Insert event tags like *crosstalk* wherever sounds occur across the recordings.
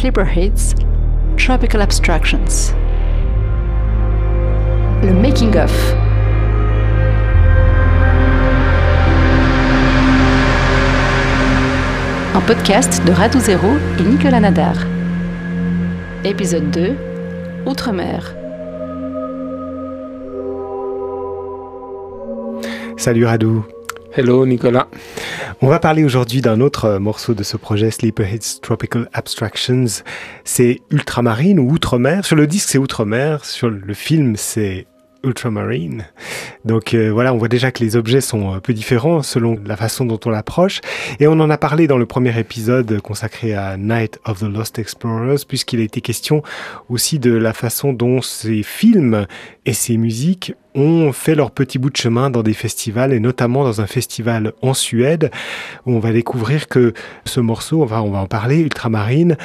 Sleeper Hits, Tropical Abstractions. Le Making of. Un podcast de Radou Zéro et Nicolas Nadar. Épisode 2 Outre-mer. Salut Radou. Hello Nicolas. On va parler aujourd'hui d'un autre euh, morceau de ce projet Sleeper Hits Tropical Abstractions. C'est Ultramarine ou Outre-mer? Sur le disque c'est Outre-mer, sur le film c'est ultramarine. Donc euh, voilà, on voit déjà que les objets sont un peu différents selon la façon dont on l'approche. Et on en a parlé dans le premier épisode consacré à Night of the Lost Explorers, puisqu'il a été question aussi de la façon dont ces films et ces musiques ont fait leur petit bout de chemin dans des festivals, et notamment dans un festival en Suède, où on va découvrir que ce morceau, enfin on va en parler, Ultramarine,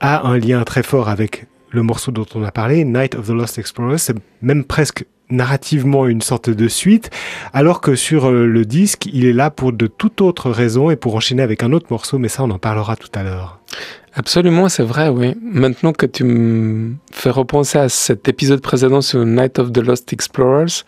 a un lien très fort avec le morceau dont on a parlé, Night of the Lost Explorers, c'est même presque narrativement une sorte de suite, alors que sur euh, le disque, il est là pour de toute autre raison et pour enchaîner avec un autre morceau, mais ça on en parlera tout à l'heure. Absolument, c'est vrai, oui. Maintenant que tu me fais repenser à cet épisode précédent sur Night of the Lost Explorers,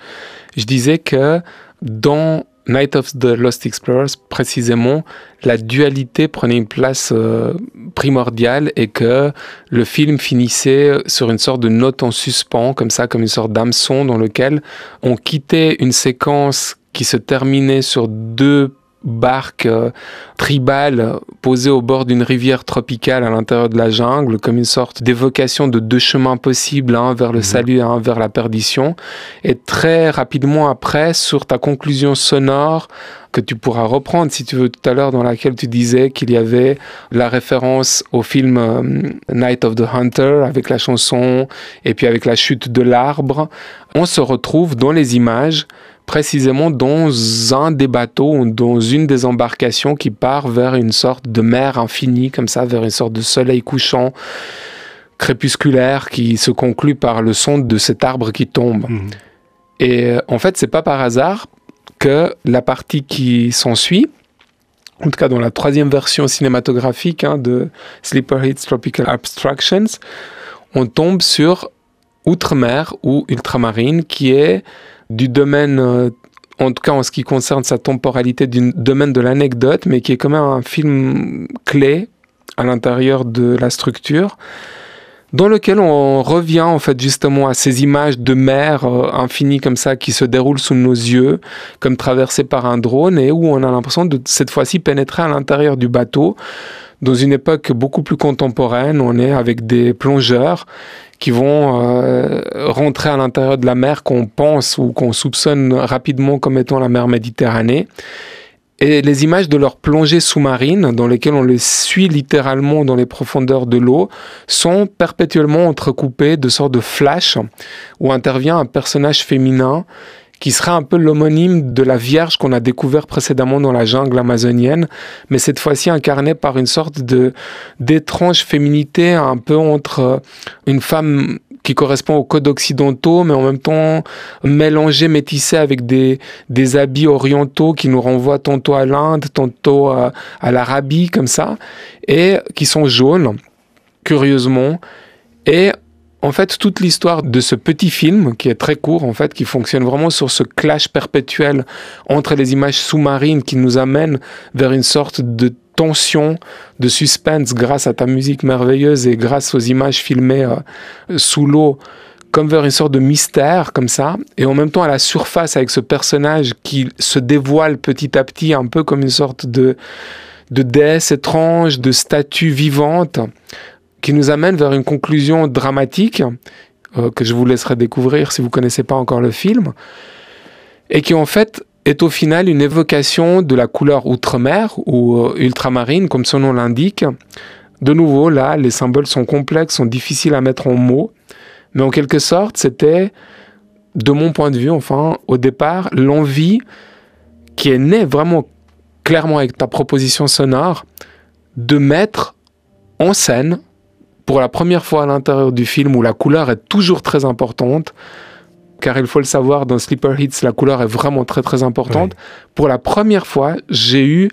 je disais que dans Night of the Lost Explorers, précisément, la dualité prenait une place euh, primordiale et que le film finissait sur une sorte de note en suspens, comme ça, comme une sorte d'hameçon dans lequel on quittait une séquence qui se terminait sur deux barque euh, tribale posée au bord d'une rivière tropicale à l'intérieur de la jungle, comme une sorte d'évocation de deux chemins possibles, un vers le mhm. salut et un vers la perdition. Et très rapidement après, sur ta conclusion sonore, que tu pourras reprendre si tu veux tout à l'heure, dans laquelle tu disais qu'il y avait la référence au film euh, Night of the Hunter avec la chanson et puis avec la chute de l'arbre, on se retrouve dans les images précisément dans un des bateaux, dans une des embarcations qui part vers une sorte de mer infinie, comme ça, vers une sorte de soleil couchant crépusculaire qui se conclut par le son de cet arbre qui tombe. Mhm. Et euh, en fait, c'est pas par hasard que la partie qui s'ensuit, en tout cas dans la troisième version cinématographique hein, de Sleeper Hits Tropical Abstractions, on tombe sur Outre-mer ou Ultramarine, qui est du domaine, euh, en tout cas en ce qui concerne sa temporalité, du domaine de l'anecdote, mais qui est quand même un film clé à l'intérieur de la structure, dans lequel on revient en fait justement à ces images de mer euh, infinies comme ça qui se déroulent sous nos yeux, comme traversées par un drone, et où on a l'impression de cette fois-ci pénétrer à l'intérieur du bateau dans une époque beaucoup plus contemporaine, on est avec des plongeurs qui vont euh, rentrer à l'intérieur de la mer qu'on pense ou qu'on soupçonne rapidement comme étant la mer Méditerranée. Et les images de leur plongée sous-marine, dans lesquelles on les suit littéralement dans les profondeurs de l'eau, sont perpétuellement entrecoupées de sortes de flashs où intervient un personnage féminin qui sera un peu l'homonyme de la Vierge qu'on a découvert précédemment dans la jungle amazonienne, mais cette fois-ci incarnée par une sorte de d'étrange féminité un peu entre euh, une femme qui correspond aux codes occidentaux, mais en même temps mélangée, métissée avec des, des habits orientaux qui nous renvoient tantôt à l'Inde, tantôt à, à l'Arabie, comme ça, et qui sont jaunes, curieusement. Et en fait, toute l'histoire de ce petit film, qui est très court, en fait, qui fonctionne vraiment sur ce clash perpétuel entre les images sous-marines qui nous amènent vers une sorte de tension, de suspense grâce à ta musique merveilleuse et grâce aux images filmées euh, sous l'eau, comme vers une sorte de mystère, comme ça, et en même temps à la surface avec ce personnage qui se dévoile petit à petit, un peu comme une sorte de, de déesse étrange, de statue vivante qui nous amène vers une conclusion dramatique euh, que je vous laisserai découvrir si vous connaissez pas encore le film, et qui en fait est au final une évocation de la couleur outre-mer ou euh, ultramarine, comme son nom l'indique. De nouveau, là, les symboles sont complexes, sont difficiles à mettre en mots, mais en quelque sorte, c'était, de mon point de vue, enfin, au départ, l'envie qui est née vraiment clairement avec ta proposition sonore de mettre en scène pour la première fois à l'intérieur du film où la couleur est toujours très importante, car il faut le savoir, dans Sleeper Hits, la couleur est vraiment très très importante. Pour la première fois, j'ai eu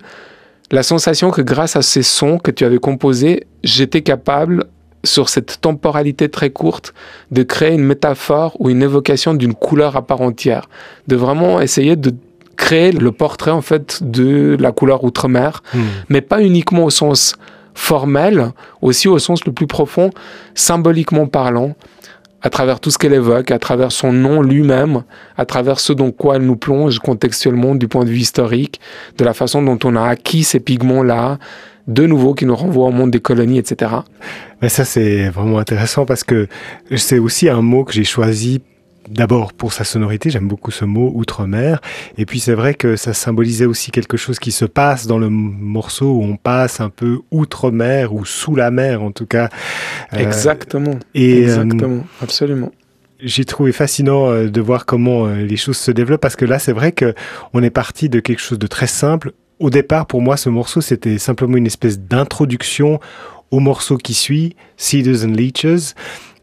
la sensation que grâce à ces sons que tu avais composés, j'étais capable sur cette temporalité très courte, de créer une métaphore ou une évocation d'une couleur à part entière, de vraiment essayer de créer le portrait en fait de la couleur outre-mer, hmm. mais pas uniquement au sens formel, aussi au sens le plus profond, symboliquement parlant, à travers tout ce qu'elle évoque, à travers son nom lui-même, à travers ce dans quoi elle nous plonge contextuellement du point de vue historique, de la façon dont on a acquis ces pigments-là, de nouveau qui nous renvoient au monde des colonies, etc. Mais ça, c'est vraiment intéressant parce que c'est aussi un mot que j'ai choisi D'abord pour sa sonorité, j'aime beaucoup ce mot outre-mer. Et puis c'est vrai que ça symbolisait aussi quelque chose qui se passe dans le morceau où on passe un peu outre-mer ou sous la mer en tout cas. Euh, Exactement. et, euh, Exactement. Absolument j'ai trouvé fascinant euh, de voir comment les choses se développent parce que là, c'est vrai que on est parti de quelque chose de très simple. Au départ, pour moi, ce morceau, c'était simplement une espèce d'introduction au morceau qui suit, Cedars and Leeches.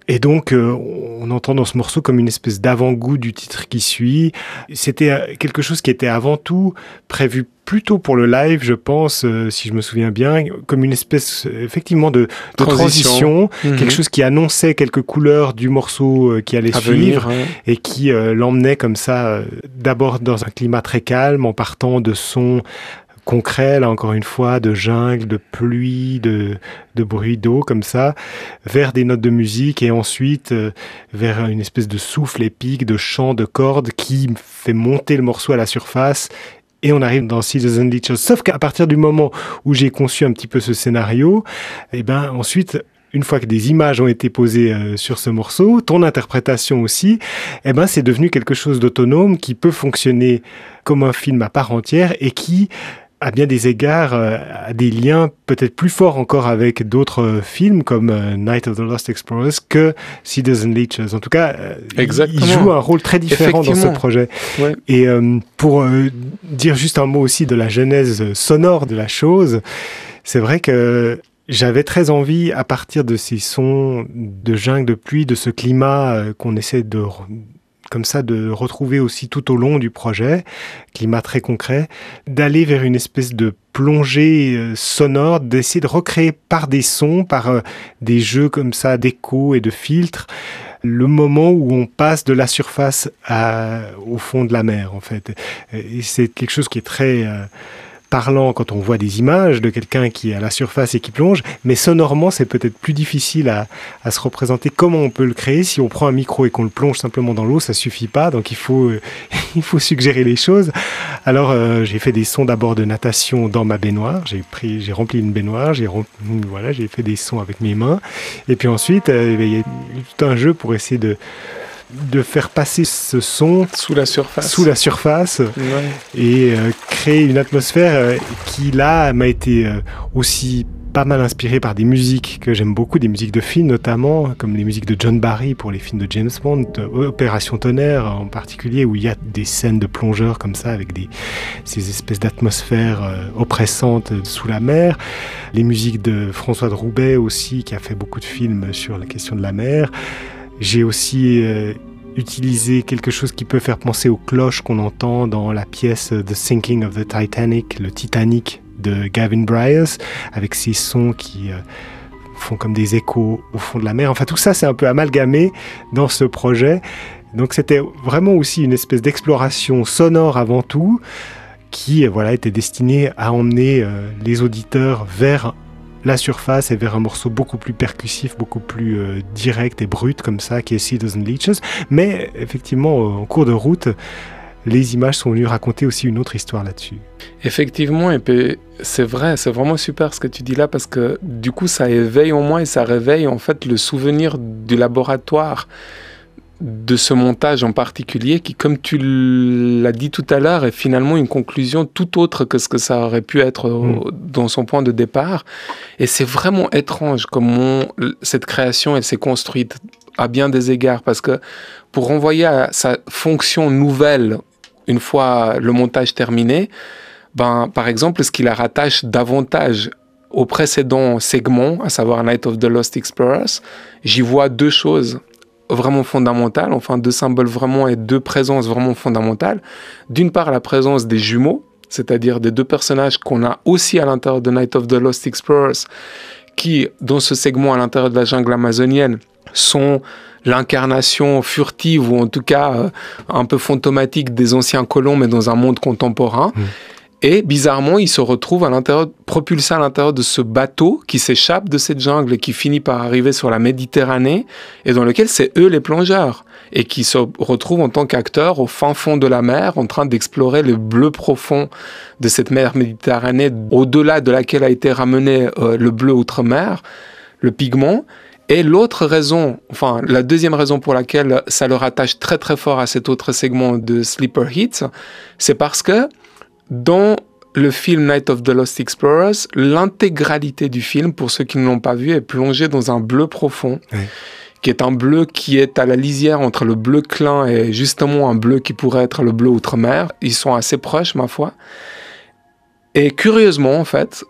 Et donc, euh, on entend dans ce morceau comme une espèce d'avant-goût du titre qui suit. C'était euh, quelque chose qui était avant tout prévu plutôt pour le live, je pense, euh, si je me souviens bien, comme une espèce effectivement de, transition, mhm. quelque chose qui annonçait quelques couleurs du morceau qui allait suivre et qui l'emmenait comme ça, d'abord dans un climat très calme, en partant de sons concret, là encore une fois, de jungle, de pluie, de, de bruit d'eau comme ça, vers des notes de musique et ensuite euh, vers une espèce de souffle épique, de chant, de cordes qui fait monter le morceau à la surface et on arrive dans Citizen Leeches. Sauf qu'à partir du moment où j'ai conçu un petit peu ce scénario, et eh ben ensuite une fois que des images ont été posées euh, sur ce morceau, ton interprétation aussi, eh ben c'est devenu quelque chose d'autonome qui peut fonctionner comme un film à part entière et qui à bien des égards, euh, a des liens peut-être plus forts encore avec d'autres euh, films comme euh, Night of the Lost Explorers que Citizen Leeches. En tout cas, il joue un rôle très différent dans ce projet. Et pour dire juste un mot aussi de la genèse sonore de la chose, c'est vrai que j'avais très envie, à partir de ces sons de jungle, de pluie, de ce climat qu'on essaie de comme ça de retrouver aussi tout au long du projet, climat très concret, d'aller vers une espèce de plongée euh, sonore, d'essayer de recréer par des sons, par euh, des jeux comme ça d'écho et de filtres, le moment où on passe de la surface au fond de la mer en fait. Et c'est quelque chose qui est très euh, parlant quand on voit des images de quelqu'un qui est à la surface et qui plonge, mais sonorement, c'est peut-être plus difficile à, se représenter comment on peut le créer? Si on prend un micro et qu'on le plonge simplement dans l'eau, ça suffit pas, donc il faut, *laughs* il faut suggérer les choses. Alors, euh, j'ai fait des sons d'abord de natation dans ma baignoire. J'ai pris, j'ai rempli une baignoire, j'ai voilà, j'ai fait des sons avec mes mains. Et puis ensuite, euh, il y a tout un jeu pour essayer de de faire passer ce son sous la surface, sous la surface et euh, créer une atmosphère euh, qui là m'a été euh, aussi pas mal inspiré par des musiques que j'aime beaucoup, des musiques de films notamment, comme les musiques de John Barry pour les films de James Bond, Opération Tonnerre en particulier, où il y a des scènes de plongeurs comme ça, avec des, ces espèces d'atmosphères oppressantes sous la mer. Les musiques de François de Roubaix aussi, qui a fait beaucoup de films sur la question de la mer. J'ai aussi euh, utilisé quelque chose qui peut faire penser aux cloches qu'on entend dans la pièce The Sinking of the Titanic, le Titanic de Gavin Bryars, avec ces sons qui euh, font comme des échos au fond de la mer. Enfin, tout ça, c'est un peu amalgamé dans ce projet. Donc, c'était vraiment aussi une espèce d'exploration sonore avant tout, qui voilà était destinée à emmener euh, les auditeurs vers la surface et vers un morceau beaucoup plus percussif, beaucoup plus euh, direct et brut comme ça, qui est Cedars and Leeches. Mais effectivement, euh, en cours de route, les images sont venues raconter aussi une autre histoire là-dessus. Effectivement, et puis c'est vrai, c'est vraiment super ce que tu dis là parce que du coup ça éveille en moi et ça réveille en fait le souvenir du laboratoire de ce montage en particulier qui, comme tu l'as dit tout à l'heure, est finalement une conclusion tout autre que ce que ça aurait pu être mm. dans son point de départ. Et c'est vraiment étrange comment cette création elle s'est construite à bien des égards parce que pour renvoyer à sa fonction nouvelle une fois le montage terminé, ben, par exemple, ce qui la rattache davantage au précédent segment, à savoir Night of the Lost Explorers, j'y vois deux choses vraiment fondamentales, enfin deux symboles vraiment et deux présences vraiment fondamentales. D'une part, la présence des jumeaux, c'est-à-dire des deux personnages qu'on a aussi à l'intérieur de Night of the Lost Explorers, qui, dans ce segment à l'intérieur de la jungle amazonienne, sont l'incarnation furtive ou en tout cas euh, un peu fantomatique des anciens colons, mais dans un monde contemporain. Mmh. Et bizarrement, ils se retrouvent à l'intérieur, propulsés à l'intérieur de ce bateau qui s'échappe de cette jungle et qui finit par arriver sur la Méditerranée et dans lequel c'est eux les plongeurs et qui se retrouvent en tant qu'acteurs au fin fond de la mer en train d'explorer le bleu profond de cette mer Méditerranée au-delà de laquelle a été ramené euh, le bleu outre-mer, le pigment. Et l'autre raison, enfin la deuxième raison pour laquelle ça le rattache très très fort à cet autre segment de Sleeper Hits, c'est parce que dans le film Night of the Lost Explorers, l'intégralité du film, pour ceux qui ne l'ont pas vu, est plongée dans un bleu profond. qui est un bleu qui est à la lisière entre le bleu clin et justement un bleu qui pourrait être le bleu outre-mer. Ils sont assez proches, ma foi. Et curieusement, en fait,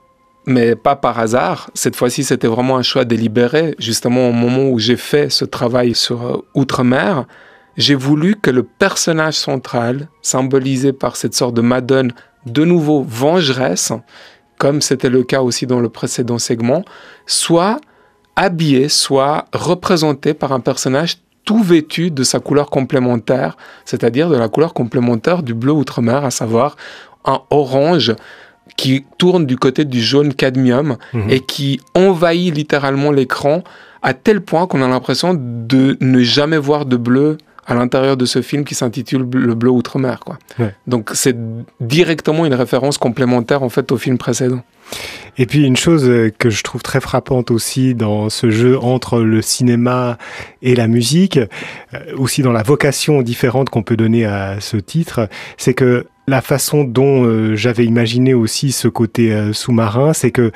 mais pas par hasard, cette fois-ci c'était vraiment un choix délibéré, justement au moment où j'ai fait ce travail sur euh, outre-mer, j'ai voulu que le personnage central, symbolisé par cette sorte de Madone de nouveau vengeresse, comme c'était le cas aussi dans le précédent segment, soit habillé, soit représenté par un personnage tout vêtu de sa couleur complémentaire, c'est-à-dire de la couleur complémentaire du bleu outre-mer, à savoir un orange qui tourne du côté du jaune cadmium mhm. et qui envahit littéralement l'écran à tel point qu'on a l'impression de ne jamais voir de bleu à l'intérieur de ce film qui s'intitule Le Bleu Outre-mer. Quoi. Donc c'est directement une référence complémentaire en fait au film précédent. Et puis une chose euh, que je trouve très frappante aussi dans ce jeu entre le cinéma et la musique, euh, aussi dans la vocation différente qu'on peut donner à ce titre, c'est que la façon dont euh, j'avais imaginé aussi ce côté euh, sous-marin, c'est que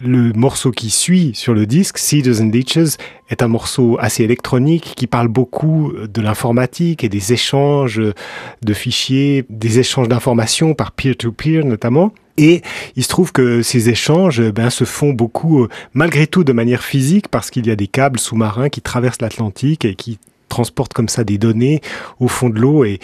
le morceau qui suit sur le disque, Cedars and Ditches, est un morceau assez électronique qui parle beaucoup de l'informatique et des échanges de fichiers, des échanges d'informations par peer-to-peer notamment. Et il se trouve que ces échanges ben, se font beaucoup, euh, malgré tout, de manière physique, parce qu'il y a des câbles sous-marins qui traversent l'Atlantique et qui transporte comme ça des données au fond de l'eau et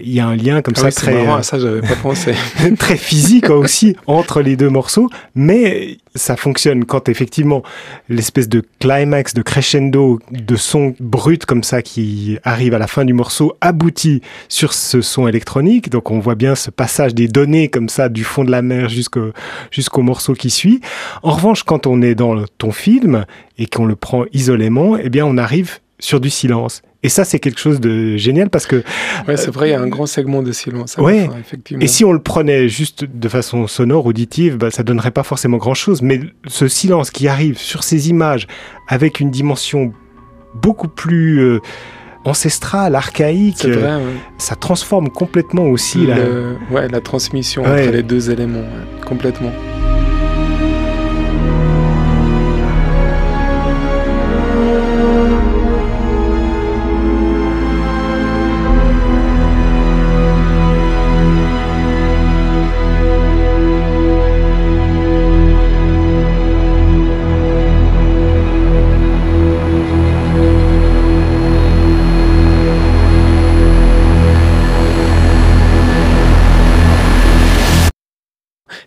il y a un lien comme ah ça très marrant, ça j'avais pas pensé. *laughs* très physique aussi entre les deux morceaux. Mais ça fonctionne quand effectivement l'espèce de climax de crescendo de son brut comme ça qui arrive à la fin du morceau aboutit sur ce son électronique. Donc on voit bien ce passage des données comme ça du fond de la mer jusqu'au jusqu'au morceau qui suit. En revanche quand on est dans ton film et qu'on le prend isolément eh bien on arrive sur du silence. Et ça, c'est quelque chose de génial parce que. Ouais, c'est vrai, il y a un grand segment de silence. Ouais. effectivement. Et si on le prenait juste de façon sonore, auditive, bah, ça donnerait pas forcément grand chose. Mais ce silence qui arrive sur ces images avec une dimension beaucoup plus euh, ancestrale, archaïque, vrai, ça transforme complètement aussi la... Ouais, la transmission entre les deux éléments, complètement.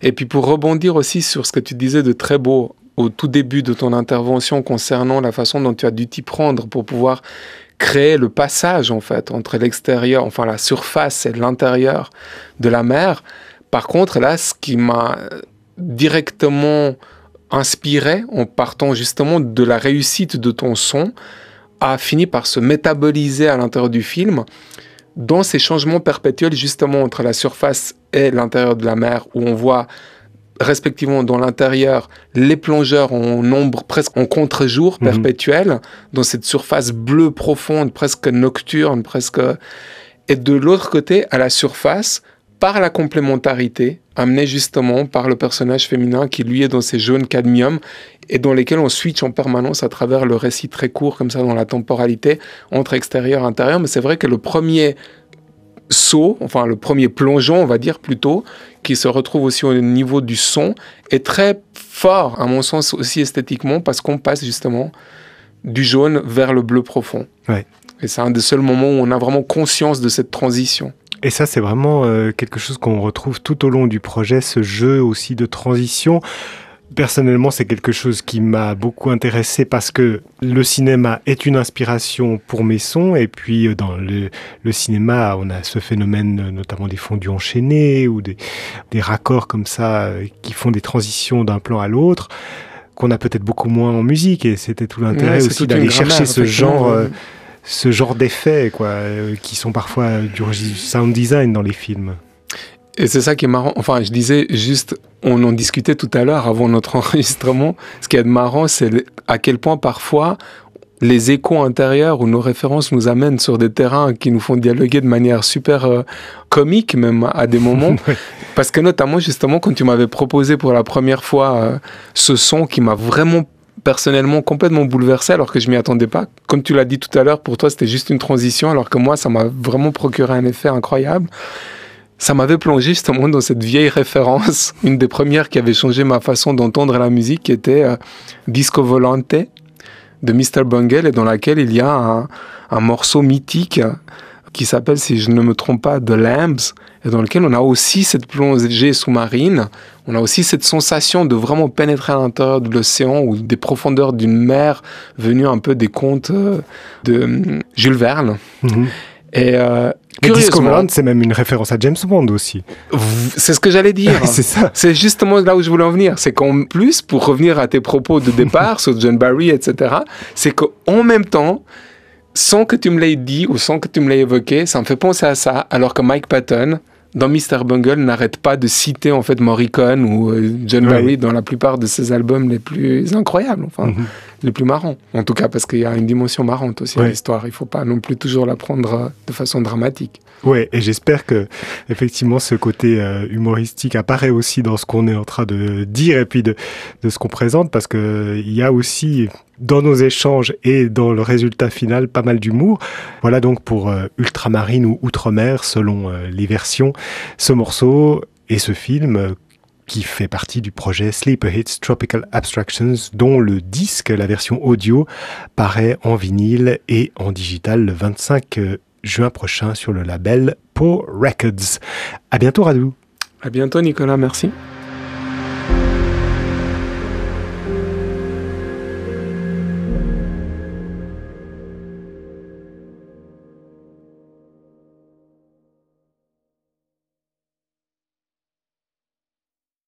Et puis pour rebondir aussi sur ce que tu disais de très beau au tout début de ton intervention concernant la façon dont tu as dû t'y prendre pour pouvoir créer le passage en fait entre l'extérieur, enfin la surface et l'intérieur de la mer. Par contre, là, ce qui m'a directement inspiré en partant justement de la réussite de ton son a fini par se métaboliser à l'intérieur du film dans ces changements perpétuels justement entre la surface et l'intérieur de la mer, où on voit respectivement dans l'intérieur les plongeurs en nombre presque en contre-jour mhm. perpétuel, dans cette surface bleue profonde, presque nocturne, presque... Et de l'autre côté, à la surface, par la complémentarité, amenée justement par le personnage féminin qui lui est dans ces jaunes cadmium et dans lesquels on switch en permanence à travers le récit très court comme ça dans la temporalité entre extérieur et intérieur. Mais c'est vrai que le premier saut, enfin le premier plongeon, on va dire plutôt, qui se retrouve aussi au niveau du son, est très fort, à mon sens aussi esthétiquement, parce qu'on passe justement du jaune vers le bleu profond. Et c'est un des seuls moments où on a vraiment conscience de cette transition. Et ça, c'est vraiment euh, quelque chose qu'on retrouve tout au long du projet, ce jeu aussi de transition personnellement, c'est quelque chose qui m'a beaucoup intéressé parce que le cinéma est une inspiration pour mes sons. Et puis, euh, dans le, cinéma, on a ce phénomène, euh, notamment des fondus enchaînés ou des, raccords comme ça euh, qui font des transitions d'un plan à l'autre qu'on a peut-être beaucoup moins en musique. Et c'était tout l'intérêt aussi d'aller chercher ce genre. Ce genre d'effets quoi, qui sont parfois du sound design dans les films. Et c'est ça qui est marrant. Enfin, je disais juste, on en discutait tout à l'heure avant notre *laughs* enregistrement. Ce qui est marrant, c'est à quel point parfois les échos intérieurs ou nos références nous amènent sur des terrains qui nous font dialoguer de manière super euh, comique même à des moments. *laughs* Parce que notamment justement quand tu m'avais proposé pour la première fois euh, ce son qui m'a vraiment personnellement complètement bouleversé alors que je m'y attendais pas. Comme tu l'as dit tout à l'heure, pour toi c'était juste une transition alors que moi ça m'a vraiment procuré un effet incroyable ça m'avait plongé justement dans cette vieille référence, *laughs* une des premières qui avait changé ma façon d'entendre la musique, qui était euh, Disco Volante de Mr. Bungle, et dans laquelle il y a un, un morceau mythique qui s'appelle, si je ne me trompe pas, The Lambs, dans lequel on a aussi cette plongée sous-marine, on a aussi cette sensation de vraiment pénétrer à l'intérieur de l'océan ou des profondeurs d'une mer venue un peu des contes euh, de euh, Jules Verne. Mm-hmm. Et euh, Curieusement, c'est même une référence à James Bond aussi. C'est ce que j'allais dire. *laughs* c'est ça. C'est justement là où je voulais en venir. C'est qu'en plus, pour revenir à tes propos de départ *laughs* sur John Barry, etc., c'est qu'en même temps, sans que tu me l'aies dit ou sans que tu me l'aies évoqué, ça me fait penser à ça, alors que Mike Patton, dans Mr. Bungle, n'arrête pas de citer en fait Morricone ou euh, John Barry dans la plupart de ses albums les plus incroyables, enfin, mhm. Les plus marrants. En tout cas, parce qu'il y a une dimension marrante aussi à l'histoire. Il ne faut pas non plus toujours la prendre euh, de façon dramatique. Ouais, et j'espère que effectivement ce côté euh, humoristique apparaît aussi dans ce qu'on est en train de dire et puis de, de ce qu'on présente, parce que il y a aussi dans nos échanges et dans le résultat final pas mal d'humour. Voilà donc pour euh, Ultramarine ou Outre-mer selon les versions, ce morceau et ce film qui fait partie du projet Sleeper Hits Tropical Abstractions, dont le disque, la version audio, paraît en vinyle et en digital le 25 juin prochain sur le label Po Records. À bientôt Radou. À bientôt Nicolas, merci.